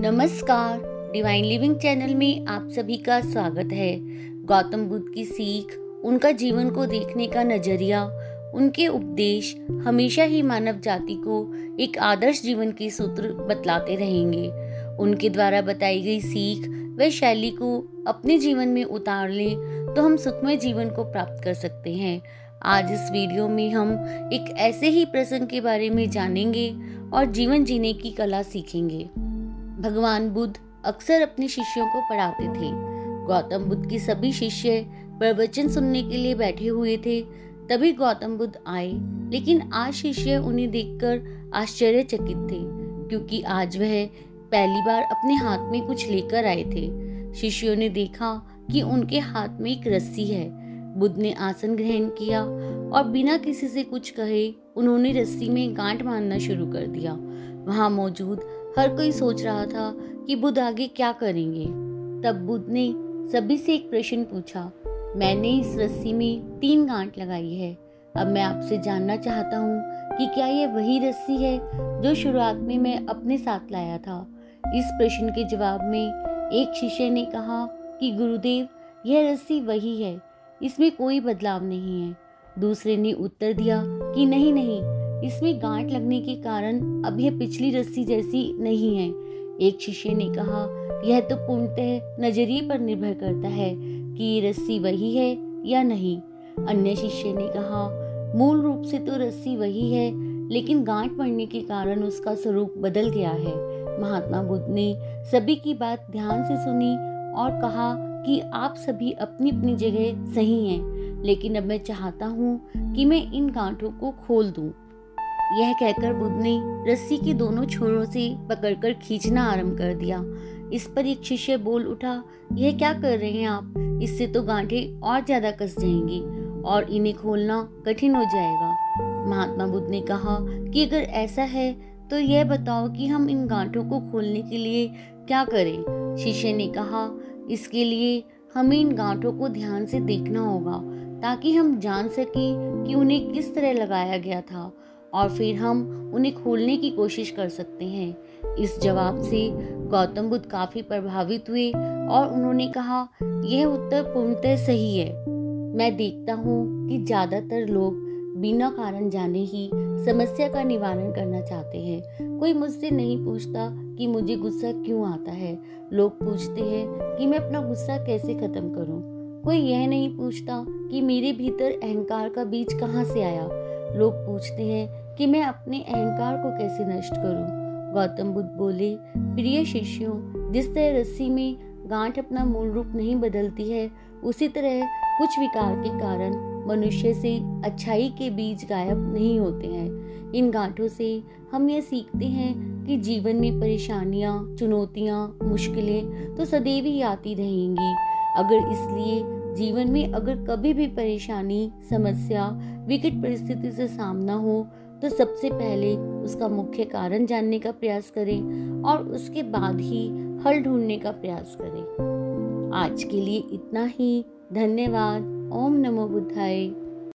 नमस्कार। Divine living channel में आप सभी का स्वागत है। गौतम बुद्ध की सीख, उनका जीवन को देखने का नज़रिया, उनके उपदेश, हमेशा ही मानव जाति को एक आदर्श जीवन के सूत्र बतलाते रहेंगे। उनके द्वारा बताई गई सीख व शैली को अपने जीवन में उतार लें तो हम सुखमय जीवन को प्राप्त कर सकते हैं। आज इस वीडियो में हम एक ऐसे ही प्रसंग के बारे में जानेंगे और जीवन जीने की कला सीखेंगे। भगवान बुद्ध अक्सर अपने शिष्यों को पढ़ाते थे। गौतम बुद्ध के सभी शिष्य प्रवचन सुनने के लिए बैठे हुए थे। तभी गौतम बुद्ध आए, लेकिन आज शिष्य उन्हें देखकर आश्चर्यचकित थे, क्योंकि आज वह पहली बार अपने हाथ में कुछ लेकर आए थे। शिष्यों ने देखा कि उनके हाथ में एक रस्सी है। बुद्ध ने आसन ग्रहण किया और बिना किसी से कुछ कहे उन्होंने रस्सी में गांठ मारना शुरू कर दिया। वहाँ मौजूद हर कोई सोच रहा था कि बुद्ध आगे क्या करेंगे। तब बुद्ध ने सभी से एक प्रश्न पूछा, मैंने इस रस्सी में तीन गांठ लगाई है। अब मैं आपसे जानना चाहता हूँ कि क्या ये वही रस्सी है जो शुरुआत में मैं अपने साथ लाया था? इस प्रश्न के जवाब में एक शिष्य ने कहा कि, गुरुदेव, यह रस्सी वही है। इसमें कोई बदलाव नहीं है। दूसरे ने उत्तर दिया कि, नहीं नहीं इसमें गांठ लगने के कारण अब यह पिछली रस्सी जैसी नहीं है। एक शिष्य ने कहा, यह तो पूर्णतः नज़रिए पर निर्भर करता है कि ये रस्सी वही है या नहीं। अन्य शिष्य ने कहा, मूल रूप से तो रस्सी वही है, लेकिन गांठ पड़ने के कारण उसका स्वरूप बदल गया है। महात्मा बुद्ध ने सभी की बात ध्यान से सुनी और कहा कि आप सभी अपनी अपनी जगह सही हैं, लेकिन अब मैं चाहता हूँ कि मैं इन गांठों को खोल दूँ। यह कहकर बुद्ध ने रस्सी के दोनों छोरों से पकड़कर खींचना आरंभ कर दिया। इस पर एक शिष्य बोल उठा, यह क्या कर रहे हैं आप? इससे तो गांठें और ज़्यादा कस जाएँगी और इन्हें खोलना कठिन हो जाएगा। महात्मा बुद्ध ने कहा, कि अगर ऐसा है तो यह बताओ कि हम इन गांठों को खोलने के लिए क्या करें? शिष्य ने कहा, इसके लिए हमें इन गांठों को ध्यान से देखना होगा, ताकि हम जान सकें कि उन्हें किस तरह लगाया गया था और फिर हम उन्हें खोलने की कोशिश कर सकते हैं। इस जवाब से गौतम बुद्ध काफ़ी प्रभावित हुए और उन्होंने कहा, यह उत्तर पूर्णतः सही है। मैं देखता हूँ कि ज़्यादातर लोग बिना कारण जाने ही समस्या का निवारण करना चाहते हैं। कोई मुझसे नहीं पूछता कि मुझे गुस्सा क्यों आता है। लोग पूछते हैं कि मैं अपना गुस्सा कैसे खत्म करूँ। कोई यह नहीं पूछता कि मेरे भीतर अहंकार का बीज कहाँ से आया। लोग पूछते हैं कि मैं अपने अहंकार को कैसे नष्ट करूँ। गौतम बुद्ध बोले, प्रिय शिष्यों, जिस तरह रस्सी में गांठ अपना मूल रूप नहीं बदलती है, उसी तरह कुछ विकार के कारण मनुष्य से अच्छाई के बीज गायब नहीं होते हैं इन गांठों से हम ये सीखते हैं कि जीवन में परेशानियाँ, चुनौतियाँ, मुश्किलें तो सदैव ही आती रहेंगी अगर इसलिए जीवन में अगर कभी भी परेशानी, समस्या, विकट परिस्थिति से सामना हो तो सबसे पहले उसका मुख्य कारण जानने का प्रयास करें और उसके बाद ही हल ढूँढने का प्रयास करें। आज के लिए इतना ही। धन्यवाद। ओम नमो बुद्धाय।